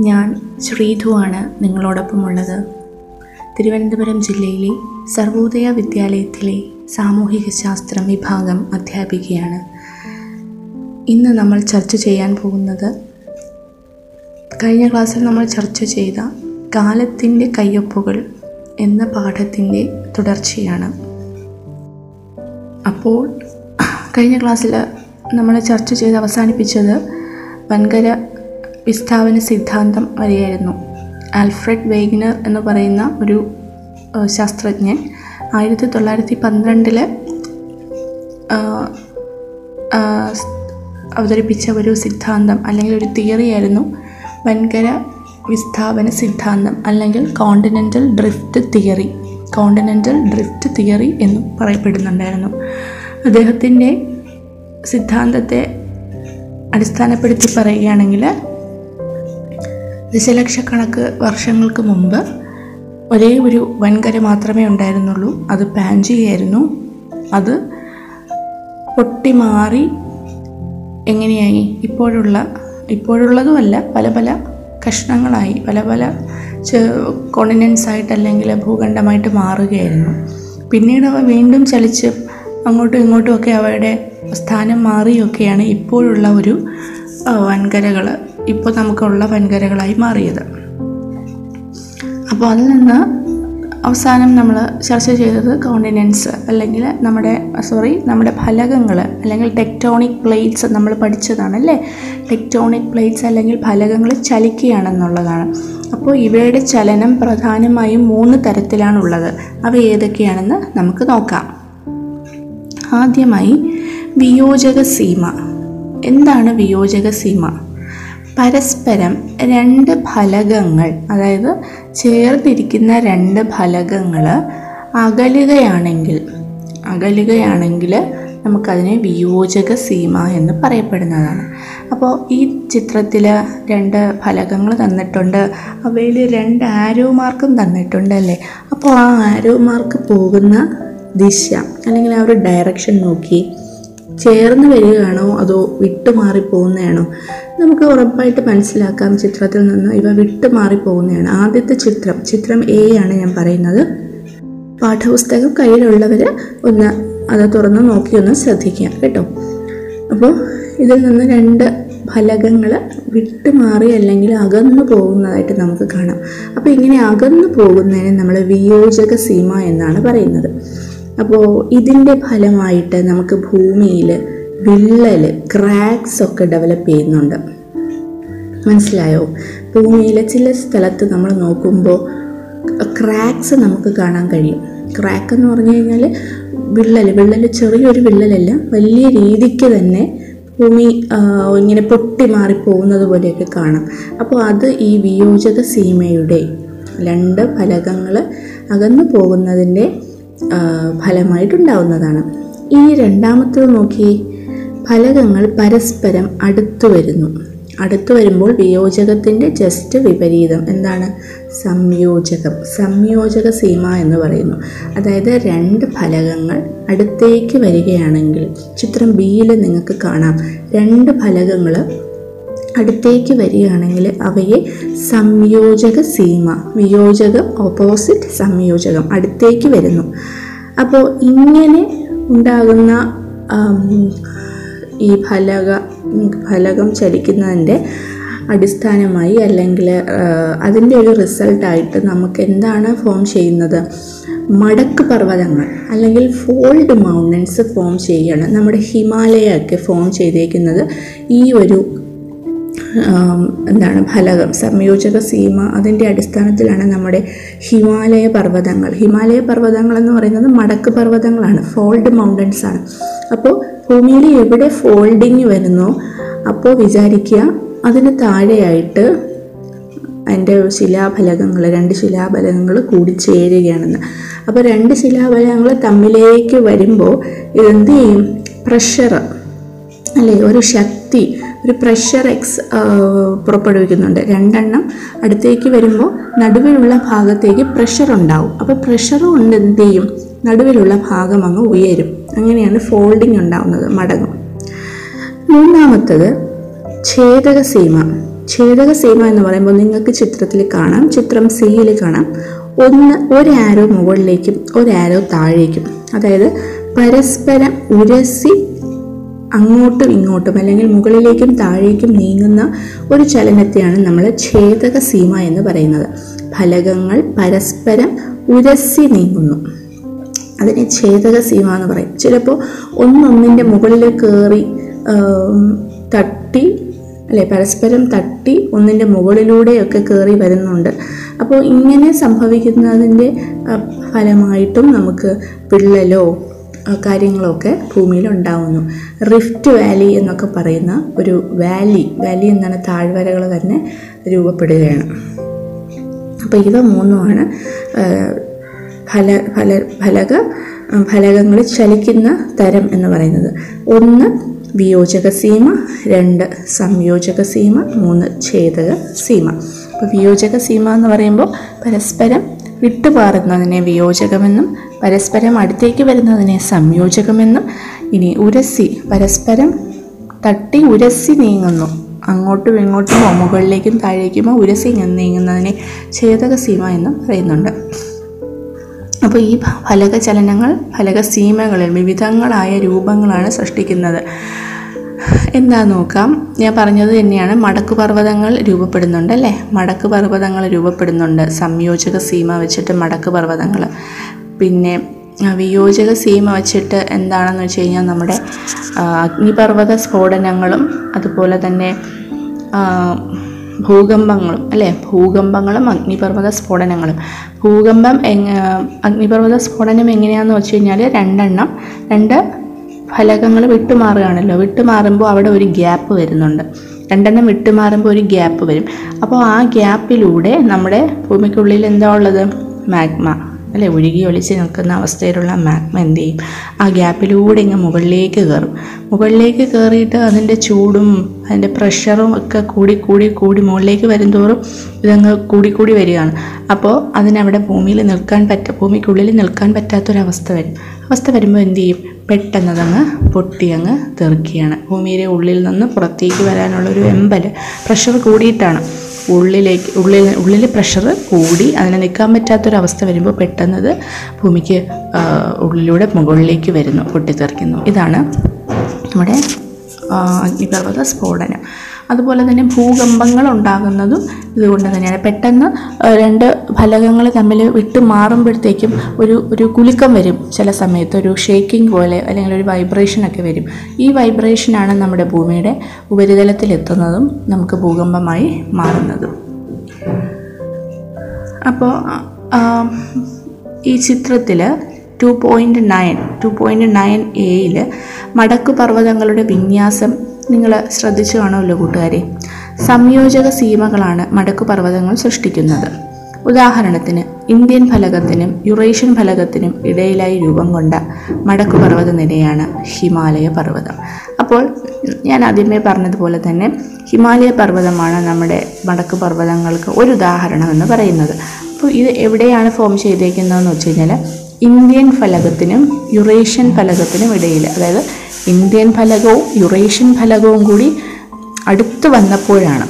ഞാൻ ശ്രീധുവാണ് നിങ്ങളോടൊപ്പമുള്ളത്. തിരുവനന്തപുരം ജില്ലയിലെ സർവോദയ വിദ്യാലയത്തിലെ സാമൂഹിക ശാസ്ത്രം വിഭാഗം അധ്യാപികയാണ്. ഇന്ന് നമ്മൾ ചർച്ച ചെയ്യാൻ പോകുന്നത് കഴിഞ്ഞ ക്ലാസ്സിൽ നമ്മൾ ചർച്ച ചെയ്ത കാലത്തിന്റെ കയ്യൊപ്പുകൾ എന്ന പാഠത്തിന്റെ തുടർച്ചയാണ്. അപ്പോൾ കഴിഞ്ഞ ക്ലാസ്സിൽ നമ്മൾ ചർച്ച ചെയ്ത് അവസാനിപ്പിച്ചത് വൻകര വിസ്ഥാപന സിദ്ധാന്തം വരെയായിരുന്നു. ആൽഫ്രഡ് വെയ്ഗ്നർ എന്ന് പറയുന്ന ഒരു ശാസ്ത്രജ്ഞൻ ആയിരത്തി തൊള്ളായിരത്തി പന്ത്രണ്ടിൽ അവതരിപ്പിച്ച ഒരു സിദ്ധാന്തം അല്ലെങ്കിൽ ഒരു തിയറി ആയിരുന്നു വൻകര വിസ്ഥാപന സിദ്ധാന്തം അല്ലെങ്കിൽ continental drift theory. Continental drift theory എന്ന് പറയപ്പെടുന്നുണ്ടായിരുന്നു. അദ്ദേഹത്തിന്റെ സിദ്ധാന്തത്തെ അടിസ്ഥാനപ്പെടുത്തി പറയുകയാണെങ്കിൽ ദശലക്ഷക്കണക്ക് വർഷങ്ങൾക്ക് മുമ്പ് ഒരേ ഒരു വൻകര മാത്രമേ ഉണ്ടായിരുന്നുള്ളൂ. അത് പാഞ്ചിയായിരുന്നു അത് പൊട്ടിമാറി എങ്ങനെയായി? ഇപ്പോഴുള്ള ഇപ്പോഴുള്ളതുമല്ല പല പല കഷ്ണങ്ങളായി പല പല കോണ്ടിനൻസ് ആയിട്ട് അല്ലെങ്കിൽ ഭൂഖണ്ഡമായിട്ട് മാറുകയായിരുന്നു. പിന്നീട് അവ വീണ്ടും ചലിച്ച് അങ്ങോട്ടും ഇങ്ങോട്ടുമൊക്കെ അവയുടെ സ്ഥാനം മാറിയൊക്കെയാണ് ഇപ്പോഴുള്ള ഒരു വൻകരകൾ ഇപ്പോൾ നമുക്കുള്ള വൻകരകളായി മാറിയത്. അപ്പോൾ അതിൽ നിന്ന് അവസാനം നമ്മൾ ചർച്ച ചെയ്തത് കോണ്ടിനൻസ് അല്ലെങ്കിൽ നമ്മുടെ സോറി നമ്മുടെ ഫലകങ്ങൾ അല്ലെങ്കിൽ ടെക്ടോണിക് പ്ലേറ്റ്സ് നമ്മൾ പഠിച്ചതാണ് അല്ലേ? ടെക്ടോണിക് പ്ലേറ്റ്സ് അല്ലെങ്കിൽ ഫലകങ്ങൾ ചലിക്കുകയാണെന്നുള്ളതാണ്. അപ്പോൾ ഇവയുടെ ചലനം പ്രധാനമായും മൂന്ന് തരത്തിലാണുള്ളത്. അവ ഏതൊക്കെയാണെന്ന് നമുക്ക് നോക്കാം. ആദ്യമായി വിയോജക സീമ. എന്താണ് വിയോജക സീമ? പരസ്പരം രണ്ട് ഫലകങ്ങൾ അതായത് ചേർന്നിരിക്കുന്ന രണ്ട് ഫലകങ്ങൾ അകലുകയാണെങ്കിൽ അകലുകയാണെങ്കിൽ നമുക്കതിനെ വിയോജക സീമ എന്ന് പറയപ്പെടുന്നതാണ്. അപ്പോൾ ഈ ചിത്രത്തിൽ രണ്ട് ഫലകങ്ങൾ തന്നിട്ടുണ്ട്. അവയിൽ രണ്ട് ആരോ മാർക്കും തന്നിട്ടുണ്ട് അല്ലേ അപ്പോൾ ആ ആരോ മാർക്ക് പോകുന്ന ദിശ അല്ലെങ്കിൽ ആ ഒരു ഡയറക്ഷൻ നോക്കി ചേർന്ന് വരികയാണോ അതോ വിട്ടുമാറി പോകുന്നതാണോ നമുക്ക് ഉറപ്പായിട്ട് മനസ്സിലാക്കാം ചിത്രത്തിൽ നിന്ന് ഇവ വിട്ടുമാറി പോകുന്നതാണ് ആദ്യത്തെ ചിത്രം ചിത്രം എ ആണ് ഞാൻ പറയുന്നത്. പാഠപുസ്തകം കയ്യിലുള്ളവർ ഒന്ന് അത് തുറന്ന് നോക്കി ഒന്ന് ശ്രദ്ധിക്കുക കേട്ടോ. അപ്പോൾ ഇതിൽ നിന്ന് രണ്ട് ഫലകങ്ങൾ വിട്ടുമാറി അല്ലെങ്കിൽ അകന്നു പോകുന്നതായിട്ട് നമുക്ക് കാണാം. അപ്പോൾ ഇങ്ങനെ അകന്നു പോകുന്നതിനെ നമ്മൾ വിയോജക സീമ എന്നാണ് പറയുന്നത്. അപ്പോൾ ഇതിന്റെ ഫലമായിട്ട് നമുക്ക് ഭൂമിയിൽ വിള്ളൽ ക്രാക്സ് ഒക്കെ ഡെവലപ്പ് ചെയ്യുന്നുണ്ട്. മനസ്സിലായോ? ഭൂമിയിലെ ചില സ്ഥലത്ത് നമ്മൾ നോക്കുമ്പോൾ ക്രാക്സ് നമുക്ക് കാണാൻ കഴിയും. ക്രാക്ക് എന്ന് പറഞ്ഞു കഴിഞ്ഞാൽ വിള്ളൽ വിള്ളൽ ചെറിയൊരു വിള്ളലല്ല വലിയ രീതിക്ക് തന്നെ ഭൂമി ഇങ്ങനെ പൊട്ടി മാറി പോകുന്നത് പോലെയൊക്കെ കാണാം. അപ്പോൾ അത് ഈ വിയോജക സീമയുടെ രണ്ട് ഫലകങ്ങൾ അകന്നു പോകുന്നതിന്റെ ഫലമായിട്ടുണ്ടാവുന്നതാണ്. ഇനി രണ്ടാമത്തത് നോക്കി ഫലകങ്ങൾ പരസ്പരം അടുത്തു വരുന്നു. അടുത്തു വരുമ്പോൾ വിയോജകത്തിന്റെ ജസ്റ്റ് വിപരീതം. എന്താണ്? സംയോജകം. സംയോജക സീമ എന്ന് പറയുന്നു. അതായത് രണ്ട് ഫലകങ്ങൾ അടുത്തേക്ക് വരികയാണെങ്കിൽ ചിത്രം ബിയിൽ നിങ്ങൾക്ക് കാണാം. രണ്ട് ഫലകങ്ങൾ അടുത്തേക്ക് വരികയാണെങ്കിൽ അവയെ സംയോജക സീമ വിയോജകം ഓപ്പോസിറ്റ് സംയോജകം അടുത്തേക്ക് വരുന്നു. അപ്പോൾ ഇങ്ങനെ ഉണ്ടാകുന്ന ഈ ഫലക ഫലകം ചലിക്കുന്നതിന്റെ അടിസ്ഥാനമായി അല്ലെങ്കിൽ അതിന്റെ ഒരു റിസൾട്ടായിട്ട് നമുക്ക് എന്താണ് ഫോം ചെയ്യുന്നത്? മടക്ക് പർവതങ്ങൾ അല്ലെങ്കിൽ ഫോൾഡ് മൗണ്ടൻസ് ഫോം ചെയ്യുകയാണ്. നമ്മുടെ ഹിമാലയൊക്കെ ഫോം ചെയ്തേക്കുന്നത് ഈ ഒരു എന്താണ് ഫലകം സംയോജക സീമ അതിന്റെ അടിസ്ഥാനത്തിലാണ് നമ്മുടെ ഹിമാലയ പർവതങ്ങൾ. ഹിമാലയ പർവതങ്ങൾ എന്ന് പറയുന്നത് മടക്ക് പർവതങ്ങളാണ് ഫോൾഡ് മൗണ്ടൻസ് ആണ്. അപ്പോൾ ഭൂമിയിൽ എവിടെ ഫോൾഡിങ് വരുന്നോ അപ്പോൾ വിചാരിക്കുക അതിന് താഴെയായിട്ട് അതിന്റെ ശിലാഫലകങ്ങൾ രണ്ട് ശിലാഫലകങ്ങൾ കൂടിച്ചേരുകയാണെന്ന് അപ്പോൾ രണ്ട് ശിലാഫലകങ്ങൾ തമ്മിലേക്ക് വരുമ്പോൾ ഇതെന്ത് ചെയ്യും? പ്രഷർ അല്ലേ? ഒരു ശക്തി ഒരു പ്രഷർ എക്സ് പുറപ്പെടുവിക്കുന്നുണ്ട്. രണ്ടെണ്ണം അടുത്തേക്ക് വരുമ്പോൾ നടുവിലുള്ള ഭാഗത്തേക്ക് പ്രഷർ ഉണ്ടാവും. അപ്പോൾ പ്രഷർ കൊണ്ട് എന്ത് ചെയ്യും? നടുവിലുള്ള ഭാഗം അങ്ങ് ഉയരും. അങ്ങനെയാണ് ഫോൾഡിങ് ഉണ്ടാവുന്നത് മടങ്ങും. മൂന്നാമത്തത് ഛേദക സീമ. ഛേദക സീമ എന്ന് പറയുമ്പോൾ നിങ്ങൾക്ക് ചിത്രത്തിൽ കാണാം ചിത്രം സിയിൽ കാണാം. ഒന്ന് ഒരു ആരോ മുകളിലേക്കും ഒരു ആരോ താഴേക്കും. അതായത് പരസ്പരം ഉരസി അങ്ങോട്ടും ഇങ്ങോട്ടും അല്ലെങ്കിൽ മുകളിലേക്കും താഴേക്കും നീങ്ങുന്ന ഒരു ചലനത്തെയാണ് നമ്മൾ ഛേദക സീമ എന്ന് പറയുന്നത്. ഫലകങ്ങൾ പരസ്പരം ഉരസി നീങ്ങുന്നു. അതിനെ ഛേദക സീമ എന്ന് പറയും. ചിലപ്പോൾ ഒന്നൊന്നിന്റെ മുകളിൽ കയറി തട്ടി അല്ലെ പരസ്പരം തട്ടി ഒന്നിന്റെ മുകളിലൂടെയൊക്കെ കയറി വരുന്നുണ്ട്. അപ്പോൾ ഇങ്ങനെ സംഭവിക്കുന്നതിന്റെ ഫലമായിട്ടും നമുക്ക് വിള്ളലോ കാര്യങ്ങളൊക്കെ ഭൂമിയിൽ ഉണ്ടാവുന്നു. റിഫ്റ്റ് വാലി എന്നൊക്കെ പറയുന്ന ഒരു വാലി വാലി എന്നാണ് താഴ്വരകൾ തന്നെ രൂപപ്പെടുകയാണ്. അപ്പോൾ ഇവ മൂന്നുമാണ് ഫല ഫല ഫലക ഫലകങ്ങൾ ചലിക്കുന്ന തരം എന്ന് പറയുന്നത്. ഒന്ന് വിയോജക സീമ രണ്ട് സംയോജക സീമ മൂന്ന് ഛേദക സീമ. അപ്പോൾ വിയോജക സീമ എന്ന് പറയുമ്പോൾ പരസ്പരം വിട്ടുപാറുന്നതിനെ വിയോജകമെന്നും പരസ്പരം അടുത്തേക്ക് വരുന്നതിനെ സംയോജകമെന്നും ഇനി ഉരസി പരസ്പരം തട്ടി ഉരസി നീങ്ങുന്നു. അങ്ങോട്ടും ഇങ്ങോട്ടുമോ മുകളിലേക്കും താഴേക്കുമോ ഉരസി നീങ്ങുന്നതിനെ ഛേദക സീമ എന്നും പറയുന്നുണ്ട്. അപ്പോൾ ഈ ഫലക ചലനങ്ങൾ ഫലക സീമകളിൽ വിവിധങ്ങളായ രൂപങ്ങളാണ് സൃഷ്ടിക്കുന്നത്. എന്താ നോക്കാം. ഞാൻ പറഞ്ഞത് തന്നെയാണ്. മടക്ക് പർവതങ്ങൾ രൂപപ്പെടുന്നുണ്ട് അല്ലേ? മടക്ക് പർവതങ്ങൾ രൂപപ്പെടുന്നുണ്ട്. സംയോജക സീമ വെച്ചിട്ട് മടക്ക് പർവതങ്ങൾ. പിന്നെ വിയോജക സീമ വെച്ചിട്ട് എന്താണെന്ന് വെച്ച് കഴിഞ്ഞാൽ നമ്മുടെ അഗ്നിപർവത സ്ഫോടനങ്ങളും അതുപോലെ തന്നെ ഭൂകമ്പങ്ങളും അല്ലേ? ഭൂകമ്പങ്ങളും അഗ്നിപർവത സ്ഫോടനങ്ങളും. ഭൂകമ്പം എങ് അഗ്നിപർവത സ്ഫോടനം എങ്ങനെയാണെന്ന് വെച്ച് കഴിഞ്ഞാൽ രണ്ടെണ്ണം. രണ്ട് ഫലകങ്ങൾ വിട്ടുമാറുകയാണല്ലോ. വിട്ടുമാറുമ്പോൾ അവിടെ ഒരു ഗ്യാപ്പ് വരുന്നുണ്ട്. രണ്ടെണ്ണം വിട്ടുമാറുമ്പോൾ ഒരു ഗ്യാപ്പ് വരും. അപ്പോൾ ആ ഗ്യാപ്പിലൂടെ നമ്മുടെ ഭൂമിക്കുള്ളിൽ എന്താ ഉള്ളത്? മാഗ്മ. അല്ലെ? ഒഴുകി ഒളിച്ച് നിൽക്കുന്ന അവസ്ഥയിലുള്ള മാഗ്മ എന്ത് ചെയ്യും? ആ ഗ്യാപ്പിലൂടെ ഇങ്ങ് മുകളിലേക്ക് കയറും. മുകളിലേക്ക് കയറിയിട്ട് അതിന്റെ ചൂടും അതിന്റെ പ്രഷറും ഒക്കെ കൂടി കൂടി കൂടി മുകളിലേക്ക് വരുംതോറും ഇതങ്ങ് കൂടി കൂടി വരികയാണ്. അപ്പോൾ അതിനവിടെ ഭൂമിയിൽ നിൽക്കാൻ പറ്റ ഭൂമിക്കുള്ളിൽ നിൽക്കാൻ പറ്റാത്തൊരവസ്ഥ വരും. അവസ്ഥ വരുമ്പോൾ എന്ത് ചെയ്യും? പെട്ടെന്ന് അതങ്ങ് പൊട്ടി അങ്ങ് തെറുക്കുകയാണ്. ഭൂമിയുടെ ഉള്ളിൽ നിന്ന് പുറത്തേക്ക് വരാനുള്ളൊരു എമ്പൽ പ്രഷർ കൂടിയിട്ടാണ്. ഉള്ളിലേക്ക് ഉള്ളിൽ ഉള്ളിൽ പ്രഷർ കൂടി അതിനെ നിൽക്കാൻ പറ്റാത്തൊരവസ്ഥ വരുമ്പോൾ പെട്ടെന്ന് അത് ഭൂമിക്ക് ഉള്ളിലൂടെ മുകളിലേക്ക് വരുന്നു പൊട്ടിത്തെറിക്കുന്നു. ഇതാണ് നമ്മുടെ അഗ്നിപർവത സ്ഫോടനം. അതുപോലെ തന്നെ ഭൂകമ്പങ്ങൾ ഉണ്ടാകുന്നതും ഇതുകൊണ്ട് തന്നെയാണ്. പെട്ടെന്ന് രണ്ട് ഫലകങ്ങൾ തമ്മിൽ വിട്ടു മാറുമ്പോഴത്തേക്കും ഒരു ഒരു കുലുക്കം വരും ചില സമയത്ത്. ഒരു ഷേക്കിംഗ് പോലെ അല്ലെങ്കിൽ ഒരു വൈബ്രേഷനൊക്കെ വരും. ഈ വൈബ്രേഷനാണ് നമ്മുടെ ഭൂമിയുടെ ഉപരിതലത്തിലെത്തുന്നതും നമുക്ക് ഭൂകമ്പമായി മാറുന്നതും. അപ്പോൾ ഈ ചിത്രത്തിൽ two point nine two point nine എയിൽ മടക്കു പർവതങ്ങളുടെ വിന്യാസം നിങ്ങൾ ശ്രദ്ധിച്ചു കാണുമല്ലോ കൂട്ടുകാരെ? സംയോജക സീമകളാണ് മടക്കു പർവതങ്ങൾ സൃഷ്ടിക്കുന്നത്. ഉദാഹരണത്തിന് ഇന്ത്യൻ ഫലകത്തിനും യുറേഷ്യൻ ഫലകത്തിനും ഇടയിലായി രൂപം കൊണ്ട മടക്കു പർവത നിരയാണ് ഹിമാലയ പർവതം. അപ്പോൾ ഞാൻ ആദ്യമേ പറഞ്ഞതുപോലെ തന്നെ ഹിമാലയ പർവതമാണ് നമ്മുടെ മടക്കു പർവതങ്ങൾക്ക് ഒരു ഉദാഹരണം എന്ന് പറയുന്നത്. അപ്പോൾ ഇത് എവിടെയാണ് ഫോം ചെയ്തേക്കുന്നതെന്ന് വെച്ച് കഴിഞ്ഞാൽ ഇന്ത്യൻ ഫലകത്തിനും യുറേഷ്യൻ ഫലകത്തിനും ഇടയിൽ അതായത് ഇന്ത്യൻ ഫലകവും യുറേഷ്യൻ ഫലകവും കൂടി അടുത്ത് വന്നപ്പോഴാണ്.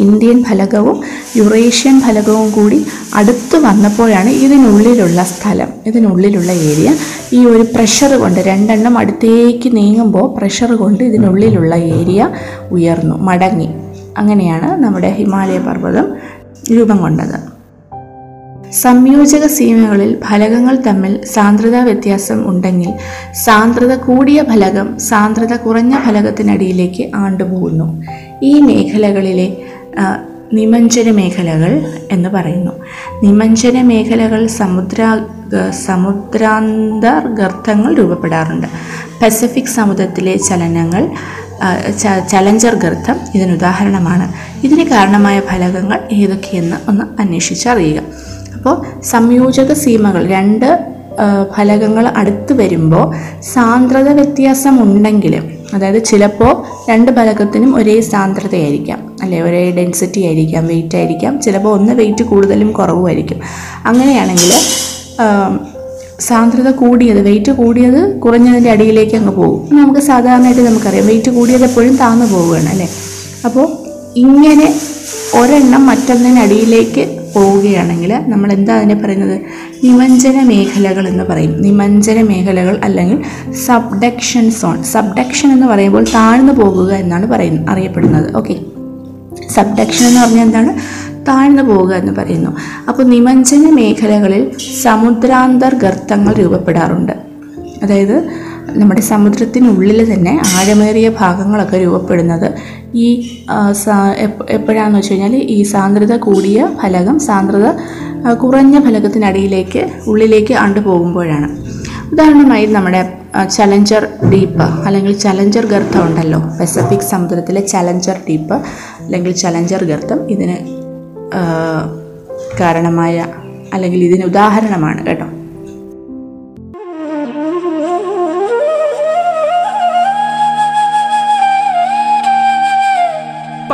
ഇന്ത്യൻ ഫലകവും യുറേഷ്യൻ ഫലകവും കൂടി അടുത്ത് വന്നപ്പോഴാണ് ഇതിനുള്ളിലുള്ള സ്ഥലം ഇതിനുള്ളിലുള്ള ഏരിയ. ഈ ഒരു പ്രഷർ കൊണ്ട് രണ്ടെണ്ണം അടുത്തേക്ക് നീങ്ങുമ്പോൾ പ്രഷർ കൊണ്ട് ഇതിനുള്ളിലുള്ള ഏരിയ ഉയർന്നു മടങ്ങി. അങ്ങനെയാണ് നമ്മുടെ ഹിമാലയ പർവതം രൂപം കൊണ്ടത്. സംയോജക സീമകളിൽ ഫലകങ്ങൾ തമ്മിൽ സാന്ദ്രതാ വ്യത്യാസം ഉണ്ടെങ്കിൽ സാന്ദ്രത കൂടിയ ഫലകം സാന്ദ്രത കുറഞ്ഞ ഫലകത്തിനടിയിലേക്ക് ആണ്ടുപോകുന്നു. ഈ മേഖലകളിലെ നിമഞ്ജന മേഖലകൾ എന്ന് പറയുന്നു. നിമഞ്ജന മേഖലകൾ സമുദ്ര സമുദ്രാന്തർഗർത്തങ്ങൾ രൂപപ്പെടാറുണ്ട്. പസഫിക് സമുദ്രത്തിലെ ചലനങ്ങൾ ചലഞ്ചർ ഗർത്തം ഇതിന് ഉദാഹരണമാണ്. ഇതിന് കാരണമായ ഫലകങ്ങൾ ഏതൊക്കെയെന്ന് ഒന്ന് അന്വേഷിച്ചറിയുക. അപ്പോൾ സംയോജക സീമകൾ രണ്ട് ഫലകങ്ങൾ അടുത്ത് വരുമ്പോൾ സാന്ദ്രത വ്യത്യാസം ഉണ്ടെങ്കിൽ അതായത് ചിലപ്പോൾ രണ്ട് ഫലകത്തിനും ഒരേ സാന്ദ്രതയായിരിക്കാം അല്ലെ ഒരേ ഡെൻസിറ്റി ആയിരിക്കാം വെയിറ്റ് ആയിരിക്കാം ചിലപ്പോൾ ഒന്ന് വെയിറ്റ് കൂടുതലും കുറവുമായിരിക്കും. അങ്ങനെയാണെങ്കിൽ സാന്ദ്രത കൂടിയത് വെയിറ്റ് കൂടിയത് കുറഞ്ഞതിന്റെ അടിയിലേക്ക് അങ്ങ് പോകും. നമുക്ക് സാധാരണയായിട്ട് നമുക്കറിയാം വെയിറ്റ് കൂടിയത് എപ്പോഴും താന്നു പോവുകയാണ് അല്ലേ? അപ്പോൾ ഇങ്ങനെ ഒരെണ്ണം മറ്റൊന്നിനടിയിലേക്ക് പോവുകയാണെങ്കിൽ നമ്മൾ എന്താ അതിനെ പറയുന്നത്? നിമഞ്ജന മേഖലകൾ എന്ന് പറയും. നിമഞ്ജന മേഖലകൾ അല്ലെങ്കിൽ സബ്ഡക്ഷൻ സോൺ സബ്ഡക്ഷൻ എന്ന് പറയുമ്പോൾ താഴ്ന്നു പോകുക എന്നാണ് പറയുന്നത് അറിയപ്പെടുന്നത്. ഓക്കെ സബ്ഡക്ഷൻ എന്ന് പറഞ്ഞാൽ എന്താണ്? താഴ്ന്നു പോവുക എന്ന് പറയുന്നു. അപ്പോൾ നിമഞ്ജന മേഖലകളിൽ സമുദ്രാന്തർ ഗർത്തങ്ങൾ രൂപപ്പെടാറുണ്ട്. അതായത് നമ്മുടെ സമുദ്രത്തിനുള്ളിൽ തന്നെ ആഴമേറിയ ഭാഗങ്ങളൊക്കെ രൂപപ്പെടുന്നത്. ഈ എപ്പോഴാന്ന് വെച്ച് കഴിഞ്ഞാൽ ഈ സാന്ദ്രത കൂടിയ ഫലകം സാന്ദ്രത കുറഞ്ഞ ഫലകത്തിനടിയിലേക്ക് ഉള്ളിലേക്ക് അണ്ടു പോകുമ്പോഴാണ്. ഉദാഹരണമായി നമ്മുടെ ചലഞ്ചർ ഡീപ്പ് അല്ലെങ്കിൽ ചലഞ്ചർ ഗർത്തം ഉണ്ടല്ലോ. പസഫിക് സമുദ്രത്തിലെ ചലഞ്ചർ ഡീപ്പ് അല്ലെങ്കിൽ ചലഞ്ചർ ഗർത്തം. ഇതിന് കാരണമായ അല്ലെങ്കിൽ ഇതിന് ഉദാഹരണമാണ് കേട്ടോ.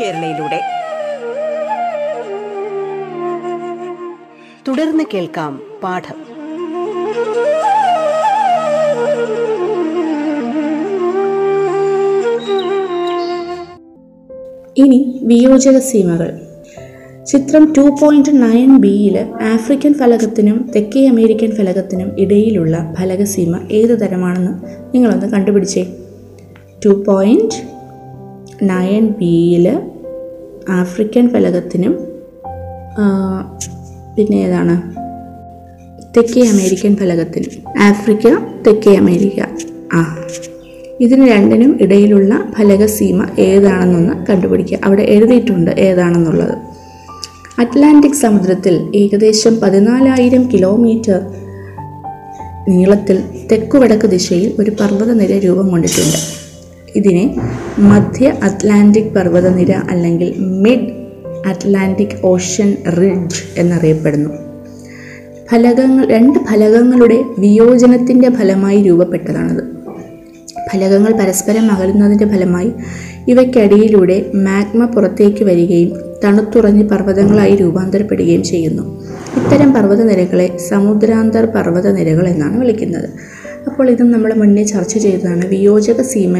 കേരളയിലൂടെ. തുടർന്ന് കേൾക്കാം പാഠം. ഇനി വിയോജക സീമകൾ. ചിത്രം ടു പോയിന്റ് നയൻ ബിയിൽ ആഫ്രിക്കൻ ഫലകത്തിനും തെക്കേ അമേരിക്കൻ ഫലകത്തിനും ഇടയിലുള്ള ഫലകസീമ ഏത് തരമാണെന്ന് നിങ്ങളൊന്ന് കണ്ടുപിടിച്ചേ. ടു പോയിന്റ് നയൻ ബിയിൽ ആഫ്രിക്കൻ ഫലകത്തിനും പിന്നെ ഏതാണ്? തെക്കേ അമേരിക്കൻ ഫലകത്തിനും. ആഫ്രിക്ക തെക്കേ അമേരിക്ക. ആ. ഇതിന് രണ്ടിനും ഇടയിലുള്ള ഫലകസീമ ഏതാണെന്നൊന്ന് കണ്ടുപിടിക്കുക. അവിടെ എഴുതിയിട്ടുണ്ട് ഏതാണെന്നുള്ളത്. അറ്റ്ലാന്റിക് സമുദ്രത്തിൽ ഏകദേശം പതിനാലായിരം കിലോമീറ്റർ നീളത്തിൽ തെക്കുവടക്ക് ദിശയിൽ ഒരു പർവതനിര രൂപം കൊണ്ടിട്ടുണ്ട്. ഇതിനെ മധ്യ അറ്റ്ലാന്റിക് പർവതനിര അല്ലെങ്കിൽ മിഡ് അറ്റ്ലാന്റിക് ഓഷ്യൻ റിഡ്ജ് എന്നറിയപ്പെടുന്നു. ഫലകങ്ങൾ രണ്ട് ഫലകങ്ങളുടെ വിയോജനത്തിന്റെ ഫലമായി രൂപപ്പെട്ടതാണത്. ഫലകങ്ങൾ പരസ്പരം അകലുന്നതിന്റെ ഫലമായി ഇവയ്ക്കടിയിലൂടെ മാഗ്മ പുറത്തേക്ക് വരികയും തണുത്തുറഞ്ഞ് പർവതങ്ങളായി രൂപാന്തരപ്പെടുകയും ചെയ്യുന്നു. ഇത്തരം പർവതനിരകളെ സമുദ്രാന്തർ പർവതനിരകൾ എന്നാണ് വിളിക്കുന്നത്. അപ്പോൾ ഇതും നമ്മൾ മുന്നേ ചർച്ച ചെയ്തതാണ്. വിയോജക സീമ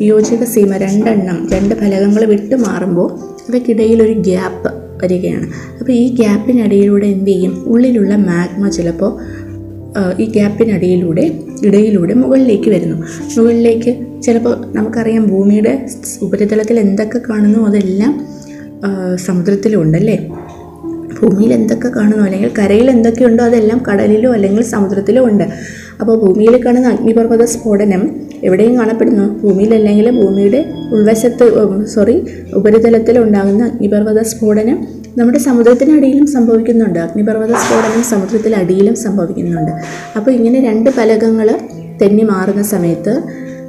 വിയോജക സീമ രണ്ടെണ്ണം രണ്ട് ഫലകങ്ങൾ വിട്ടു മാറുമ്പോൾ അവയ്ക്കിടയിൽ ഒരു ഗ്യാപ്പ് വരികയാണ്. അപ്പോൾ ഈ ഗ്യാപ്പിനിടയിലൂടെ എന്ത് ചെയ്യും? ഉള്ളിലുള്ള മാഗ്മ ചിലപ്പോൾ ഈ ഗ്യാപ്പിനടിയിലൂടെ ഇടയിലൂടെ മുകളിലേക്ക് വരുന്നു. മുകളിലേക്ക് ചിലപ്പോൾ നമുക്കറിയാം ഭൂമിയുടെ ഉപരിതലത്തിൽ എന്തൊക്കെ കാണുന്നു അതെല്ലാം സമുദ്രത്തിലുണ്ടല്ലേ? ഭൂമിയിൽ എന്തൊക്കെ കാണുന്നു? അല്ലെങ്കിൽ കരയിൽ എന്തൊക്കെയുണ്ടോ അതെല്ലാം കടലിലോ അല്ലെങ്കിൽ സമുദ്രത്തിലോ ഉണ്ട്. അപ്പോൾ ഭൂമിയിൽ കാണുന്ന അഗ്നിപർവത സ്ഫോടനം എവിടെയും കാണപ്പെടുന്നു. ഭൂമിയിലല്ലെങ്കിൽ ഭൂമിയുടെ ഉൾവശത്ത് സോറി ഉപരിതലത്തിൽ ഉണ്ടാകുന്ന അഗ്നിപർവത സ്ഫോടനം നമ്മുടെ സമുദ്രത്തിനടിയിലും സംഭവിക്കുന്നുണ്ട്. അഗ്നിപർവത സ്ഫോടനം സമുദ്രത്തിലടിയിലും സംഭവിക്കുന്നുണ്ട്. അപ്പോൾ ഇങ്ങനെ രണ്ട് ഫലകങ്ങൾ തെന്നി മാറുന്ന സമയത്ത്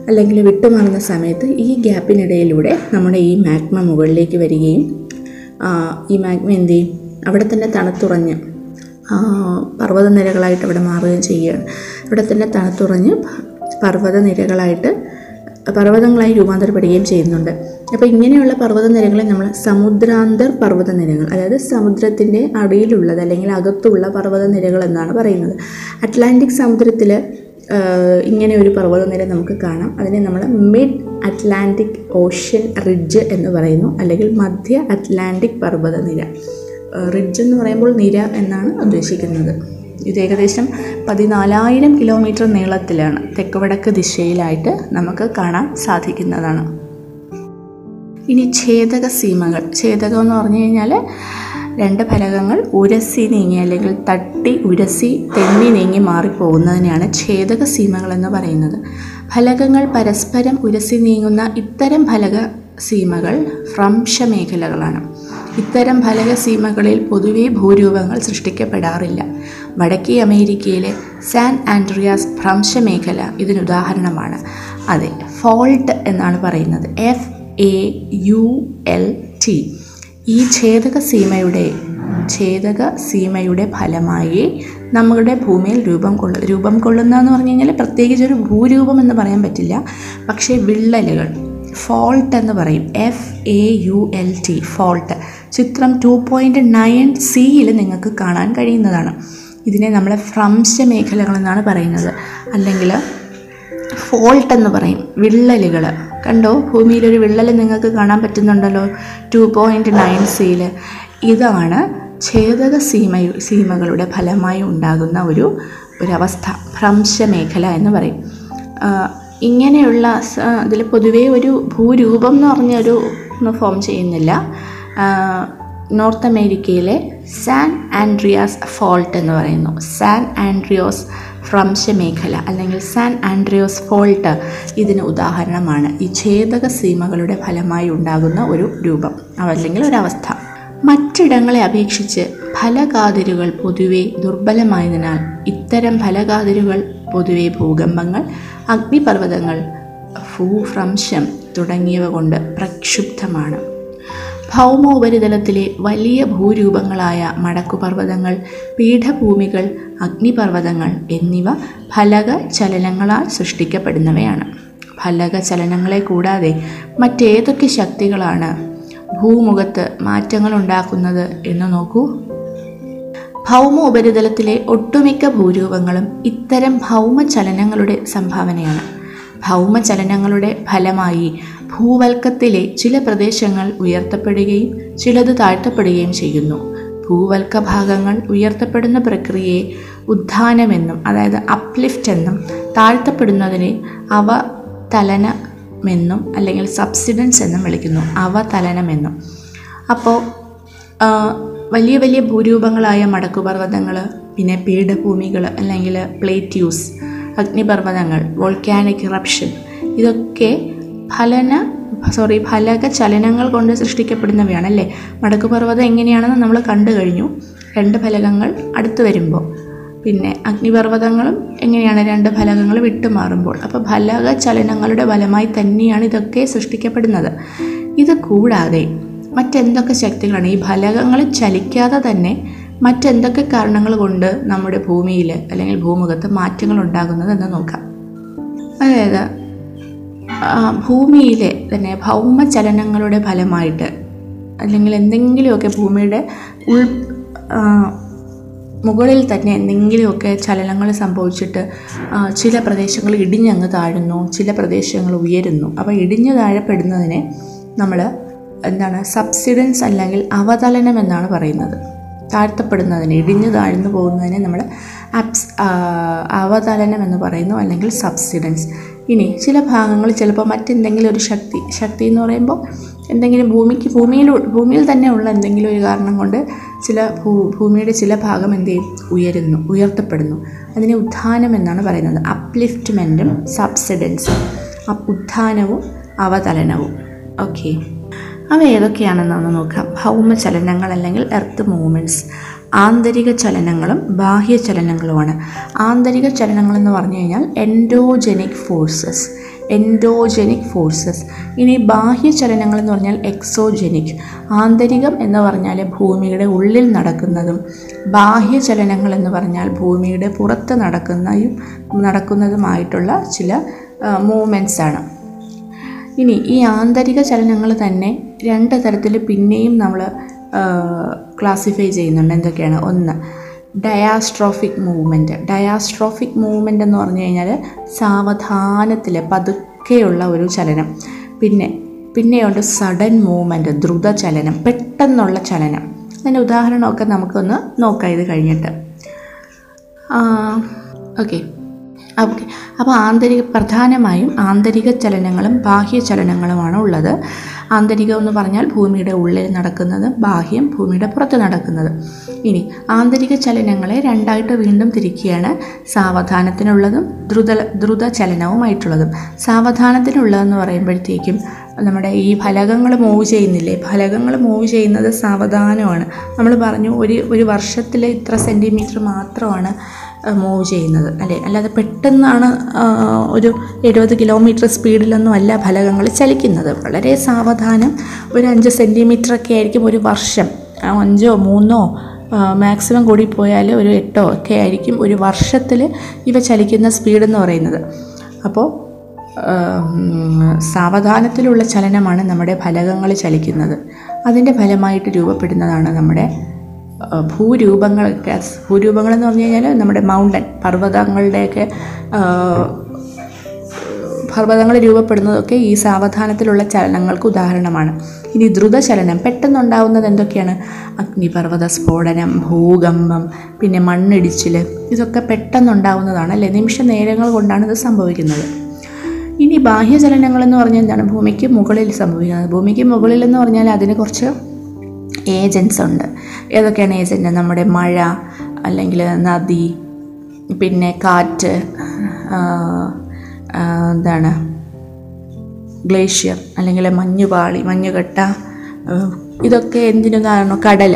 അല്ലെങ്കിൽ വിട്ടുമാറുന്ന സമയത്ത് ഈ ഗ്യാപ്പിനിടയിലൂടെ നമ്മുടെ ഈ മാഗ്മ മുകളിലേക്ക് വരികയും ഈ മാഗ്മ എന്ത് ചെയ്യും? അവിടെ തന്നെ തണുത്തുറഞ്ഞ് പർവതനിരകളായിട്ട് ഇവിടെ മാറുകയും ചെയ്യുകയാണ്. ഇവിടെ തന്നെ തണുത്തുറഞ്ഞ് പർവതനിരകളായിട്ട് പർവതങ്ങളായി രൂപാന്തരപ്പെടുകയും ചെയ്യുന്നുണ്ട്. അപ്പോൾ ഇങ്ങനെയുള്ള പർവതനിരകളെ നമ്മൾ സമുദ്രാന്തർ പർവതനിരകൾ അതായത് സമുദ്രത്തിന്റെ അടിയിലുള്ളത് അല്ലെങ്കിൽ അകത്തുള്ള പർവതനിരകൾ എന്നാണ് പറയുന്നത്. അറ്റ്ലാന്റിക് സമുദ്രത്തിൽ ഇങ്ങനെ ഒരു പർവതനിര നമുക്ക് കാണാം. അതിനെ നമ്മൾ മിഡ് അറ്റ്ലാന്റിക് ഓഷ്യൻ റിഡ്ജ് എന്ന് പറയുന്നു അല്ലെങ്കിൽ മധ്യ അറ്റ്ലാന്റിക് പർവതനിര. റിഡ്ജ് എന്ന് പറയുമ്പോൾ നിര എന്നാണ് ഉദ്ദേശിക്കുന്നത്. ഇത് ഏകദേശം പതിനാലായിരം കിലോമീറ്റർ നീളത്തിലാണ് തെക്ക് വടക്ക് ദിശയിലായിട്ട് നമുക്ക് കാണാൻ സാധിക്കുന്നതാണ്. ഇനി ഛേദക സീമകൾ. ഛേദകം എന്ന് പറഞ്ഞു കഴിഞ്ഞാൽ രണ്ട് ഫലകങ്ങൾ ഉരസി നീങ്ങി അല്ലെങ്കിൽ തട്ടി ഉരസി തെന്നി നീങ്ങി മാറിപ്പോകുന്നതിനെയാണ് ഛേദക സീമകൾ എന്ന് പറയുന്നത്. ഫലകങ്ങൾ പരസ്പരം ഉരസി നീങ്ങുന്ന ഇത്തരം ഫലക സീമകൾ ഭ്രംശ മേഖലകളാണ് ഇത്തരം ഫലക സീമകളിൽ പൊതുവെ ഭൂരൂപങ്ങൾ സൃഷ്ടിക്കപ്പെടാറില്ല. വടക്കേ അമേരിക്കയിലെ സാൻ ആൻഡ്രിയാസ് ഭ്രംശ മേഖല ഇതിനുദാഹരണമാണ്. അതെ ഫോൾട്ട് എന്നാണ് പറയുന്നത്. F A U L T ഈ ഛേദക സീമയുടെ ഛേദക സീമയുടെ ഫലമായി നമ്മുടെ ഭൂമിയിൽ രൂപം കൊള്ള രൂപം കൊള്ളുന്ന എന്ന് പറഞ്ഞു കഴിഞ്ഞാൽ പ്രത്യേകിച്ച് ഒരു ഭൂരൂപം എന്ന് പറയാൻ പറ്റില്ല. പക്ഷേ വിള്ളലുകൾ ഫോൾട്ട് എന്ന് പറയും. F A U L T fault ചിത്രം ടു പോയിന്റ് നയൻ സിയിൽ നിങ്ങൾക്ക് കാണാൻ കഴിയുന്നതാണ്. ഇതിനെ നമ്മൾ ഭ്രംശ മേഖലകളെന്നാണ് പറയുന്നത്. അല്ലെങ്കിൽ ഫോൾട്ട് എന്ന് പറയും. വിള്ളലുകൾ. കണ്ടോ? ഭൂമിയിലൊരു വിള്ളൽ നിങ്ങൾക്ക് കാണാൻ പറ്റുന്നുണ്ടല്ലോ ടു പോയിന്റ് നയൻ സിയിൽ ഇതാണ് ഛേദക സീമ സീമകളുടെ ഫലമായി ഉണ്ടാകുന്ന ഒരു ഒരവസ്ഥ ഭ്രംശമേഖല എന്ന് പറയും. ഇങ്ങനെയുള്ള ഇതിൽ പൊതുവേ ഒരു ഭൂരൂപം എന്ന് പറഞ്ഞൊരു ഒന്നും ഫോം ചെയ്യുന്നില്ല. നോർത്ത് അമേരിക്കയിലെ സാൻ ആൻഡ്രിയാസ് ഫോൾട്ട് എന്ന് പറയുന്നു. സാൻ ആൻഡ്രിയോസ് ഭ്രംശമേഖല അല്ലെങ്കിൽ സാൻ ആൻഡ്രിയോസ് ഫോൾട്ട് ഇതിന് ഉദാഹരണമാണ്. ഈ ഛേദക സീമകളുടെ ഫലമായി ഉണ്ടാകുന്ന ഒരു രൂപം അല്ലെങ്കിൽ ഒരവസ്ഥ മറ്റിടങ്ങളെ അപേക്ഷിച്ച് ഫലകാതിരുകൾ പൊതുവെ ദുർബലമായതിനാൽ ഇത്തരം ഫലകാതിരുകൾ പൊതുവെ ഭൂകമ്പങ്ങൾ അഗ്നിപർവതങ്ങൾ ഭൂഭ്രംശം തുടങ്ങിയവ കൊണ്ട് പ്രക്ഷുബ്ധമാണ്. ഭൗമോപരിതലത്തിലെ വലിയ ഭൂരൂപങ്ങളായ മടക്കുപർവതങ്ങൾ പീഠഭൂമികൾ അഗ്നിപർവതങ്ങൾ എന്നിവ ഫലക ചലനങ്ങളാൽ സൃഷ്ടിക്കപ്പെടുന്നവയാണ്. ഫലക ചലനങ്ങളെ കൂടാതെ മറ്റേതൊക്കെ ശക്തികളാണ് ഭൂമുഖത്ത് മാറ്റങ്ങൾ ഉണ്ടാക്കുന്നത് എന്ന് നോക്കൂ. ഭൗമ ഉപരിതലത്തിലെ ഒട്ടുമിക്ക ഭൂരൂപങ്ങളും ഇത്തരം ഭൗമചലനങ്ങളുടെ സംഭാവനയാണ്. ഭൗമചലനങ്ങളുടെ ഫലമായി ഭൂവൽക്കത്തിലെ ചില പ്രദേശങ്ങൾ ഉയർത്തപ്പെടുകയും ചിലത് താഴ്ത്തപ്പെടുകയും ചെയ്യുന്നു. ഭൂവൽക്ക ഭാഗങ്ങൾ ഉയർത്തപ്പെടുന്ന പ്രക്രിയയെ ഉത്ഥാനമെന്നും അതായത് അപ്ലിഫ്റ്റ് എന്നും താഴ്ത്തപ്പെടുന്നതിനെ അവതലനമെന്നും അല്ലെങ്കിൽ സബ്സിഡൻസ് എന്നും വിളിക്കുന്നു. അവതലനമെന്നും അപ്പോൾ വലിയ വലിയ ഭൂരൂപങ്ങളായ മടക്കുപർവതങ്ങൾ പിന്നെ പീഠഭൂമികൾ അല്ലെങ്കിൽ പ്ലേറ്റ്യൂസ് അഗ്നിപർവതങ്ങൾ വോൾക്കാനിക് ഇറപ്ഷൻ ഇതൊക്കെ ഫലന സോറി ഫലക ചലനങ്ങൾ കൊണ്ട് സൃഷ്ടിക്കപ്പെടുന്നവയാണ് അല്ലേ? മടക്കുപർവതം എങ്ങനെയാണെന്ന് നമ്മൾ കണ്ടു കഴിഞ്ഞു. രണ്ട് ഫലകങ്ങൾ അടുത്ത് വരുമ്പോൾ. പിന്നെ അഗ്നിപർവതങ്ങളും എങ്ങനെയാണ് രണ്ട് ഫലകങ്ങൾ വിട്ടുമാറുമ്പോൾ. അപ്പോൾ ഫലക ചലനങ്ങളുടെ ഫലമായി തന്നെയാണ് ഇതൊക്കെ സൃഷ്ടിക്കപ്പെടുന്നത്. ഇത് കൂടാതെ മറ്റെന്തൊക്കെ ശക്തികളാണ്? ഈ ഫലകങ്ങൾ ചലിക്കാതെ തന്നെ മറ്റെന്തൊക്കെ കാരണങ്ങൾ കൊണ്ട് നമ്മുടെ ഭൂമിയിൽ അല്ലെങ്കിൽ ഭൂമുഖത്ത് മാറ്റങ്ങൾ ഉണ്ടാകുന്നത് എന്ന് നോക്കാം. അതായത് ഭൂമിയിലെ തന്നെ ഭൗമചലനങ്ങളുടെ ഫലമായിട്ട് അല്ലെങ്കിൽ എന്തെങ്കിലുമൊക്കെ ഭൂമിയുടെ ഉൾ മുകളിൽ തന്നെ എന്തെങ്കിലുമൊക്കെ ചലനങ്ങൾ സംഭവിച്ചിട്ട് ചില പ്രദേശങ്ങൾ ഇടിഞ്ഞങ്ങ് താഴുന്നു ചില പ്രദേശങ്ങൾ ഉയരുന്നു. അപ്പോൾ ഇടിഞ്ഞു താഴെപ്പെടുന്നതിനെ നമ്മൾ എന്താണ് സബ്സിഡൻസ് അല്ലെങ്കിൽ അവതലനം എന്നാണ് പറയുന്നത്. താഴ്ത്തപ്പെടുന്നതിന് ഇടിഞ്ഞു താഴ്ന്നു പോകുന്നതിനെ നമ്മൾ അപ്സ് അവതലനം എന്ന് പറയുന്നു അല്ലെങ്കിൽ സബ്സിഡൻസ്. ഇനി ചില ഭാഗങ്ങൾ ചിലപ്പോൾ മറ്റെന്തെങ്കിലും ഒരു ശക്തി ശക്തി എന്ന് പറയുമ്പോൾ എന്തെങ്കിലും ഭൂമിക്ക് ഭൂമിയിൽ ഭൂമിയിൽ തന്നെ ഉള്ള എന്തെങ്കിലും ഒരു കാരണം കൊണ്ട് ചില ഭൂ ഭൂമിയുടെ ചില ഭാഗം എന്ത് ചെയ്യും? ഉയരുന്നു ഉയർത്തപ്പെടുന്നു. അതിനെ ഉത്ഥാനം എന്നാണ് പറയുന്നത്. അപ്ലിഫ്റ്റ്മെന്റും സബ്സിഡൻസും. ഉത്ഥാനവും അവതലനവും. ഓക്കെ അവ ഏതൊക്കെയാണെന്നൊന്ന് നോക്കാം. ഭൗമചലനങ്ങൾ അല്ലെങ്കിൽ എർത്ത് മൂവ്മെന്റ്സ് ആന്തരിക ചലനങ്ങളും ബാഹ്യ ചലനങ്ങളുമാണ്. ആന്തരിക ചലനങ്ങൾ എന്ന് പറഞ്ഞു കഴിഞ്ഞാൽ എൻഡോജനിക് ഫോഴ്സസ് എൻഡോജനിക് ഫോഴ്സസ് ഇനി ബാഹ്യ ചലനങ്ങൾ എന്ന് പറഞ്ഞാൽ എക്സോജനിക് ആന്തരികം എന്ന് പറഞ്ഞാൽ ഭൂമിയുടെ ഉള്ളിൽ നടക്കുന്നതും ബാഹ്യ ചലനങ്ങൾ എന്ന് പറഞ്ഞാൽ ഭൂമിയുടെ പുറത്ത് നടക്കുന്നതും നടക്കുന്നതുമായിട്ടുള്ള ചില മൂവ്മെന്റ്സ് ആണ്. ഇനി ഈ ആന്തരിക ചലനങ്ങൾ തന്നെ രണ്ട് തരത്തിൽ പിന്നെയും നമ്മൾ ക്ലാസിഫൈ ചെയ്യുന്നുണ്ട്. എന്തൊക്കെയാണ്? ഒന്ന് ഡയാസ്ട്രോഫിക് മൂവ്മെന്റ് ഡയാസ്ട്രോഫിക് മൂവ്മെന്റ് എന്ന് പറഞ്ഞു കഴിഞ്ഞാൽ സാവധാനത്തിൽ പതുക്കെയുള്ള ഒരു ചലനം. പിന്നെ പിന്നെയുണ്ട് സഡൻ മൂവ്മെന്റ് ദ്രുത ചലനം പെട്ടെന്നുള്ള ചലനം. അതിന്റെ ഉദാഹരണമൊക്കെ നമുക്കൊന്ന് നോക്കാം ഇത് കഴിഞ്ഞിട്ട്. Okay okay. അപ്പോൾ ആന്തരിക പ്രധാനമായും ആന്തരിക ചലനങ്ങളും ബാഹ്യ ചലനങ്ങളുമാണ് ഉള്ളത്. ആന്തരികം എന്ന് പറഞ്ഞാൽ ഭൂമിയുടെ ഉള്ളിൽ നടക്കുന്നത് ബാഹ്യം ഭൂമിയുടെ പുറത്ത് നടക്കുന്നത്. ഇനി ആന്തരിക ചലനങ്ങളെ രണ്ടായിട്ട് വീണ്ടും തിരിക്കുകയാണ്. സാവധാനത്തിനുള്ളതും ദ്രുത ദ്രുത ചലനവുമായിട്ടുള്ളതും. സാവധാനത്തിനുള്ളതെന്ന് പറയുമ്പോഴത്തേക്കും നമ്മുടെ ഈ ഫലകങ്ങൾ മൂവ് ചെയ്യുന്നില്ലേ? ഫലകങ്ങൾ മൂവ് ചെയ്യുന്നത് സാവധാനമാണ്. നമ്മൾ പറഞ്ഞു ഒരു ഒരു വർഷത്തിൽ ഇത്ര സെന്റിമീറ്റർ മാത്രമാണ് മൂവ് ചെയ്യുന്നത്. അല്ലേ? അല്ലാതെ പെട്ടെന്നാണ് ഒരു എഴുപത് കിലോമീറ്റർ സ്പീഡിലൊന്നും അല്ല ഫലകങ്ങൾ ചലിക്കുന്നത്. വളരെ സാവധാനം. ഒരു അഞ്ച് സെന്റിമീറ്റർ ഒക്കെ ആയിരിക്കും ഒരു വർഷം. അഞ്ചോ മൂന്നോ മാക്സിമം കൂടി പോയാൽ ഒരു എട്ടോ ഒക്കെ ആയിരിക്കും ഒരു വർഷത്തിൽ ഇവ ചലിക്കുന്ന സ്പീഡ് എന്ന് പറയുന്നത്. അപ്പോൾ സാവധാനത്തിലുള്ള ചലനമാണ് നമ്മുടെ ഫലകങ്ങൾ ചലിക്കുന്നത്. അതിന്റെ ഫലമായിട്ട് രൂപപ്പെടുന്നതാണ് നമ്മുടെ ഭൂരൂപങ്ങളൊക്കെ ഭൂരൂപങ്ങളെന്ന് പറഞ്ഞു കഴിഞ്ഞാൽ നമ്മുടെ മൗണ്ടൻ പർവതങ്ങളുടെയൊക്കെ പർവതങ്ങൾ രൂപപ്പെടുന്നതൊക്കെ ഈ സാവധാനത്തിലുള്ള ചലനങ്ങൾക്ക് ഉദാഹരണമാണ്. ഇനി ദ്രുതചലനം പെട്ടെന്നുണ്ടാവുന്നത് എന്തൊക്കെയാണ്? അഗ്നിപർവത സ്ഫോടനം ഭൂകമ്പം പിന്നെ മണ്ണിടിച്ചിൽ ഇതൊക്കെ പെട്ടെന്നുണ്ടാവുന്നതാണ് അല്ലേ? നിമിഷ നേരങ്ങൾ കൊണ്ടാണ് ഇത് സംഭവിക്കുന്നത്. ഇനി ബാഹ്യചലനങ്ങൾ എന്ന് പറഞ്ഞാൽ എന്താണ്? ഭൂമിക്ക് മുകളിൽ സംഭവിക്കുന്നത്. ഭൂമിക്ക് മുകളിൽ എന്ന് പറഞ്ഞാൽ അതിന് കുറച്ച് ഏജൻസ് ഉണ്ട്. ഏതൊക്കെയാണ് ഏജന്റ് നമ്മുടെ മഴ അല്ലെങ്കിൽ നദി പിന്നെ കാറ്റ് എന്താണ്? ഗ്ലേഷ്യർ അല്ലെങ്കിൽ മഞ്ഞുപാളി മഞ്ഞുകട്ട ഇതൊക്കെ എന്തിനു കാരണം കടൽ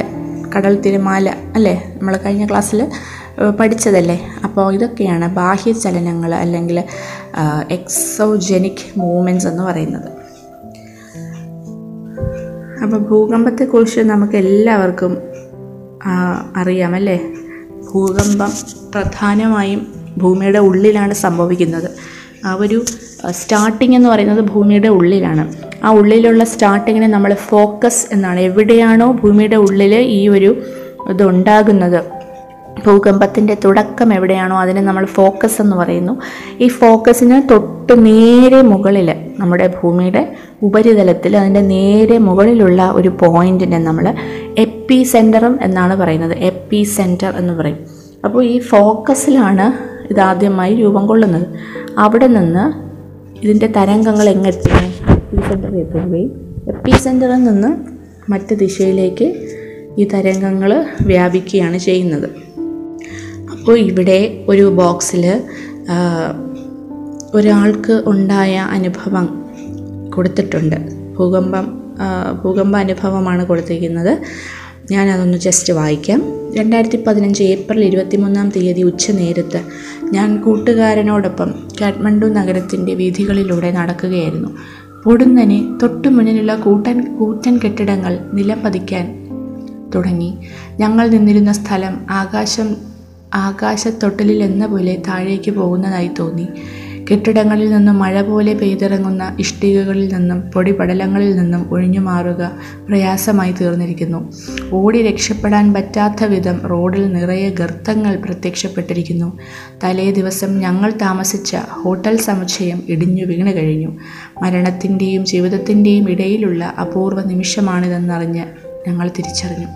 കടൽ തിരമാല അല്ലേ? നമ്മൾ കഴിഞ്ഞ ക്ലാസ്സിൽ പഠിച്ചതല്ലേ? അപ്പോൾ ഇതൊക്കെയാണ് ബാഹ്യ ചലനങ്ങൾ അല്ലെങ്കിൽ എക്സോജനിക് മൂവ്മെന്റ്സ് എന്ന് പറയുന്നത്. അപ്പോൾ ഭൂകമ്പത്തെക്കുറിച്ച് നമുക്ക് എല്ലാവർക്കും അറിയാം അറിയാമല്ലേ? ഭൂകമ്പം പ്രധാനമായും ഭൂമിയുടെ ഉള്ളിലാണ് സംഭവിക്കുന്നത്. ആ ഒരു സ്റ്റാർട്ടിംഗ് എന്ന് പറയുന്നത് ഭൂമിയുടെ ഉള്ളിലാണ്. ആ ഉള്ളിലുള്ള സ്റ്റാർട്ടിങ്ങിനെ നമ്മൾ ഫോക്കസ് എന്നാണ്. എവിടെയാണോ ഭൂമിയുടെ ഉള്ളിൽ ഈ ഒരു ഇതുണ്ടാകുന്നത്. ഭൂകമ്പത്തിന്റെ തുടക്കം എവിടെയാണോ അതിനെ നമ്മൾ ഫോക്കസ് എന്ന് പറയുന്നു. ഈ ഫോക്കസിന് തൊട്ട് നേരെ മുകളിൽ നമ്മുടെ ഭൂമിയുടെ ഉപരിതലത്തിൽ അതിന്റെ നേരെ മുകളിലുള്ള ഒരു പോയിന്റിനെ നമ്മൾ എപ്പി സെന്ററും എന്നാണ് പറയുന്നത്. എപ്പി സെന്റർ എന്ന് പറയും. അപ്പോൾ ഈ ഫോക്കസിലാണ് ഇതാദ്യമായി രൂപം കൊള്ളുന്നത്. അവിടെ നിന്ന് ഇതിന്റെ തരംഗങ്ങൾ എങ്ങെത്തുകയും എപ്പി സെന്ററിൽ എത്തുകയും എപ്പി സെന്ററിൽ നിന്ന് മറ്റ് ദിശയിലേക്ക് ഈ തരംഗങ്ങൾ വ്യാപിക്കുകയാണ് ചെയ്യുന്നത്. അപ്പോൾ ഇവിടെ ഒരു ബോക്സിൽ ഒരാൾക്ക് ഉണ്ടായ അനുഭവം കൊടുത്തിട്ടുണ്ട്. ഭൂകമ്പം ഭൂകമ്പ അനുഭവമാണ് കൊടുത്തിരിക്കുന്നത്. ഞാനതൊന്ന് ജസ്റ്റ് വായിക്കാം. രണ്ടായിരത്തി പതിനഞ്ച് ഏപ്രിൽ ഇരുപത്തിമൂന്നാം തീയതി ഉച്ച നേരത്ത് ഞാൻ കൂട്ടുകാരനോടൊപ്പം കാഠ്മണ്ഡു നഗരത്തിന്റെ വീഥികളിലൂടെ നടക്കുകയായിരുന്നു. പൊടുന്നനെ തൊട്ടു മുന്നിലുള്ള കൂട്ടൻ കൂറ്റൻ കെട്ടിടങ്ങൾ നിലം പതിക്കാൻ തുടങ്ങി. ഞങ്ങൾ നിന്നിരുന്ന സ്ഥലം ആകാശം ആകാശത്തൊട്ടലിൽ എന്ന പോലെ താഴേക്ക് പോകുന്നതായി തോന്നി. കെട്ടിടങ്ങളിൽ നിന്നും മഴ പോലെ പെയ്തിറങ്ങുന്ന ഇഷ്ടികകളിൽ നിന്നും പൊടിപടലങ്ങളിൽ നിന്നും ഒഴിഞ്ഞു മാറുക പ്രയാസമായി തീർന്നിരിക്കുന്നു. ഓടി രക്ഷപ്പെടാൻ പറ്റാത്ത വിധം റോഡിൽ നിറയെ ഗർത്തങ്ങൾ പ്രത്യക്ഷപ്പെട്ടിരിക്കുന്നു. തലേ ദിവസം ഞങ്ങൾ താമസിച്ച ഹോട്ടൽ സമുച്ചയം ഇടിഞ്ഞു വീണ് കഴിഞ്ഞു. മരണത്തിന്റെയും ജീവിതത്തിന്റെയും ഇടയിലുള്ള അപൂർവ നിമിഷമാണിതെന്നറിഞ്ഞ് ഞങ്ങൾ തിരിച്ചറിഞ്ഞു.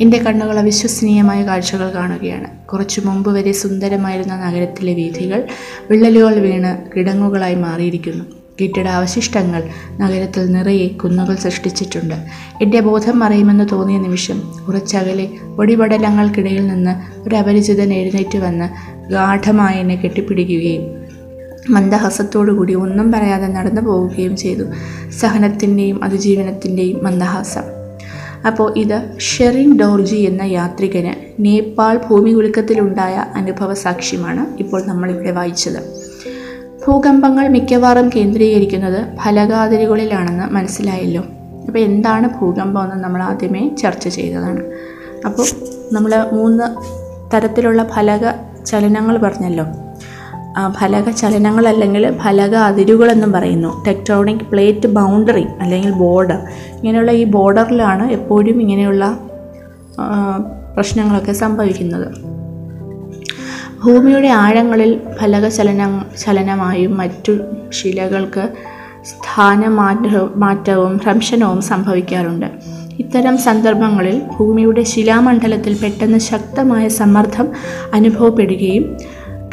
എന്റെ കണ്ണുകൾ അവിശ്വസനീയമായ കാഴ്ചകൾ കാണുകയാണ്. കുറച്ചു മുമ്പ് വരെ സുന്ദരമായിരുന്ന നഗരത്തിലെ വീഥികൾ വിള്ളലുകൾ വീണ് കിടങ്ങുകളായി മാറിയിരിക്കുന്നു. കെട്ടിട അവശിഷ്ടങ്ങൾ നഗരത്തിൽ നിറയെ കുന്നുകൾ സൃഷ്ടിച്ചിട്ടുണ്ട്. എന്റെ ബോധം മറയുമെന്ന് തോന്നിയ നിമിഷം കുറച്ചകലെ പൊടിപടലങ്ങൾക്കിടയിൽ നിന്ന് ഒരു അപരിചിതൻ എഴുന്നേറ്റ് വന്ന് ഗാഠമായി എന്നെ കെട്ടിപ്പിടിക്കുകയും മന്ദഹാസത്തോടുകൂടി ഒന്നും പറയാതെ നടന്നു പോവുകയും ചെയ്തു. സഹനത്തിന്റെയും അതിജീവനത്തിന്റെയും മന്ദഹാസം. അപ്പോൾ ഇത് ഷെറിൻ ഡോർജി എന്ന യാത്രികന് നേപ്പാൾ ഭൂമികുലുക്കത്തിലുണ്ടായ അനുഭവ സാക്ഷ്യമാണ് ഇപ്പോൾ നമ്മളിവിടെ വായിച്ചത്. ഭൂകമ്പങ്ങൾ മിക്കവാറും കേന്ദ്രീകരിക്കുന്നത് ഫലകാതിരുകളിലാണെന്ന് മനസ്സിലായല്ലോ. അപ്പോൾ എന്താണ് ഭൂകമ്പം എന്ന് നമ്മൾ ആദ്യമേ ചർച്ച ചെയ്തതാണ്. അപ്പോൾ നമ്മൾ മൂന്ന് തരത്തിലുള്ള ഫലക ചലനങ്ങൾ പറഞ്ഞല്ലോ. ഫലക ചലനങ്ങൾ അല്ലെങ്കിൽ ഫലക അതിരുകളെന്നും പറയുന്നു. ടെക്ടോണിക് പ്ലേറ്റ് ബൗണ്ടറി അല്ലെങ്കിൽ ബോർഡർ. ഇങ്ങനെയുള്ള ഈ ബോർഡറിലാണ് എപ്പോഴും ഇങ്ങനെയുള്ള പ്രശ്നങ്ങളൊക്കെ സംഭവിക്കുന്നത്. ഭൂമിയുടെ ആഴങ്ങളിൽ ഫലക ചലന ചലനമായും മറ്റു ശിലകൾക്ക് സ്ഥാനമാറ്റ മാറ്റവും ഭ്രംശനവും സംഭവിക്കാറുണ്ട്. ഇത്തരം സന്ദർഭങ്ങളിൽ ഭൂമിയുടെ ശിലാമണ്ഡലത്തിൽ പെട്ടെന്ന് ശക്തമായ സമ്മർദ്ദം അനുഭവപ്പെടുകയും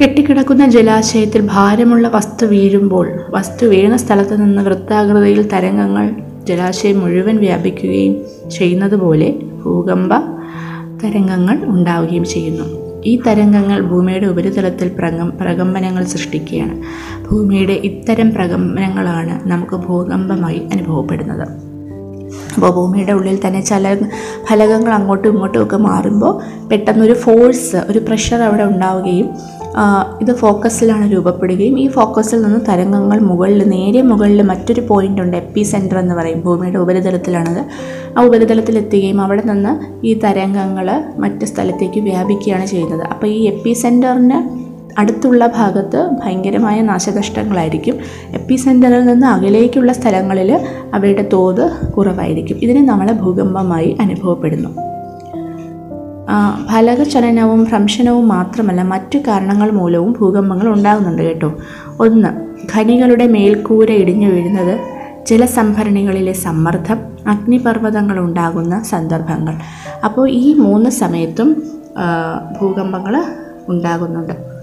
കെട്ടിക്കിടക്കുന്ന ജലാശയത്തിൽ ഭാരമുള്ള വസ്തു വീഴുമ്പോൾ വസ്തു വീണ സ്ഥലത്ത് നിന്ന് വൃത്താകൃതിയിൽ തരംഗങ്ങൾ ജലാശയം മുഴുവൻ വ്യാപിക്കുകയും ചെയ്യുന്നതുപോലെ ഭൂകമ്പ തരംഗങ്ങൾ ഉണ്ടാവുകയും ചെയ്യുന്നു. ഈ തരംഗങ്ങൾ ഭൂമിയുടെ ഉപരിതലത്തിൽ പ്രകം പ്രകമ്പനങ്ങൾ സൃഷ്ടിക്കുകയാണ്. ഭൂമിയുടെ ഇത്തരം പ്രകമ്പനങ്ങളാണ് നമുക്ക് ഭൂകമ്പമായി അനുഭവപ്പെടുന്നത്. അപ്പോൾ ഭൂമിയുടെ ഉള്ളിൽ തന്നെ ചില ഫലകങ്ങൾ അങ്ങോട്ടും ഇങ്ങോട്ടും ഒക്കെ മാറുമ്പോൾ പെട്ടെന്നൊരു ഫോഴ്സ് ഒരു പ്രഷർ അവിടെ ഉണ്ടാവുകയും ഇത് ഫോക്കസിലാണ് രൂപപ്പെടുകയും ഈ ഫോക്കസിൽ നിന്ന് തരംഗങ്ങൾ മുകളിൽ നേരെ മുകളിൽ മറ്റൊരു പോയിന്റ് ഉണ്ട് എപ്പി സെന്റർ എന്ന് പറയും. ഭൂമിയുടെ ഉപരിതലത്തിലാണത്. ആ ഉപരിതലത്തിൽ എത്തുകയും അവിടെ നിന്ന് ഈ തരംഗങ്ങൾ മറ്റ് സ്ഥലത്തേക്ക് വ്യാപിക്കുകയാണ് ചെയ്യുന്നത്. അപ്പോൾ ഈ എപ്പി സെന്ററിന് അടുത്തുള്ള ഭാഗത്ത് ഭയങ്കരമായ നാശനഷ്ടങ്ങളായിരിക്കും. എപ്പി സെന്ററിൽ നിന്ന് അകലേക്കുള്ള സ്ഥലങ്ങളിൽ അവയുടെ തോത് കുറവായിരിക്കും. ഇതിനെ നമ്മൾ ഭൂകമ്പമായി അനുഭവപ്പെടുന്നു. ഫലകചലനവും ഭ്രംശനവും മാത്രമല്ല മറ്റു കാരണങ്ങൾ മൂലവും ഭൂകമ്പങ്ങൾ ഉണ്ടാകുന്നുണ്ട് കേട്ടോ. ഒന്ന് ഖനികളുടെ മേൽക്കൂര ഇടിഞ്ഞു വീഴുന്നത് ജലസംഭരണികളിലെ സമ്മർദ്ദം അഗ്നിപർവതങ്ങൾ ഉണ്ടാകുന്ന സന്ദർഭങ്ങൾ. അപ്പോൾ ഈ മൂന്ന് സമയത്തും ഭൂകമ്പങ്ങൾ ഉണ്ടാകുന്നുണ്ട്.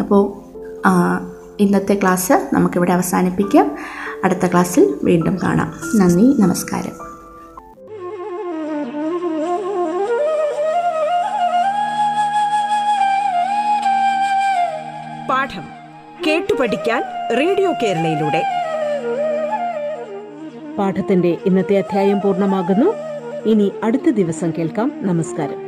അപ്പോൾ ഇന്നത്തെ ക്ലാസ് നമുക്കിവിടെ അവസാനിപ്പിക്കാം. അടുത്ത ക്ലാസ്സിൽ വീണ്ടും കാണാം. നന്ദി നമസ്കാരം. പാഠം കേട്ടു പഠിക്കാൻ റേഡിയോ കേരളയിലൂടെ. പാഠത്തിന്റെ ഇന്നത്തെ അധ്യായം പൂർണമാകുന്നു. ഇനി അടുത്ത ദിവസം കേൾക്കാം. നമസ്കാരം.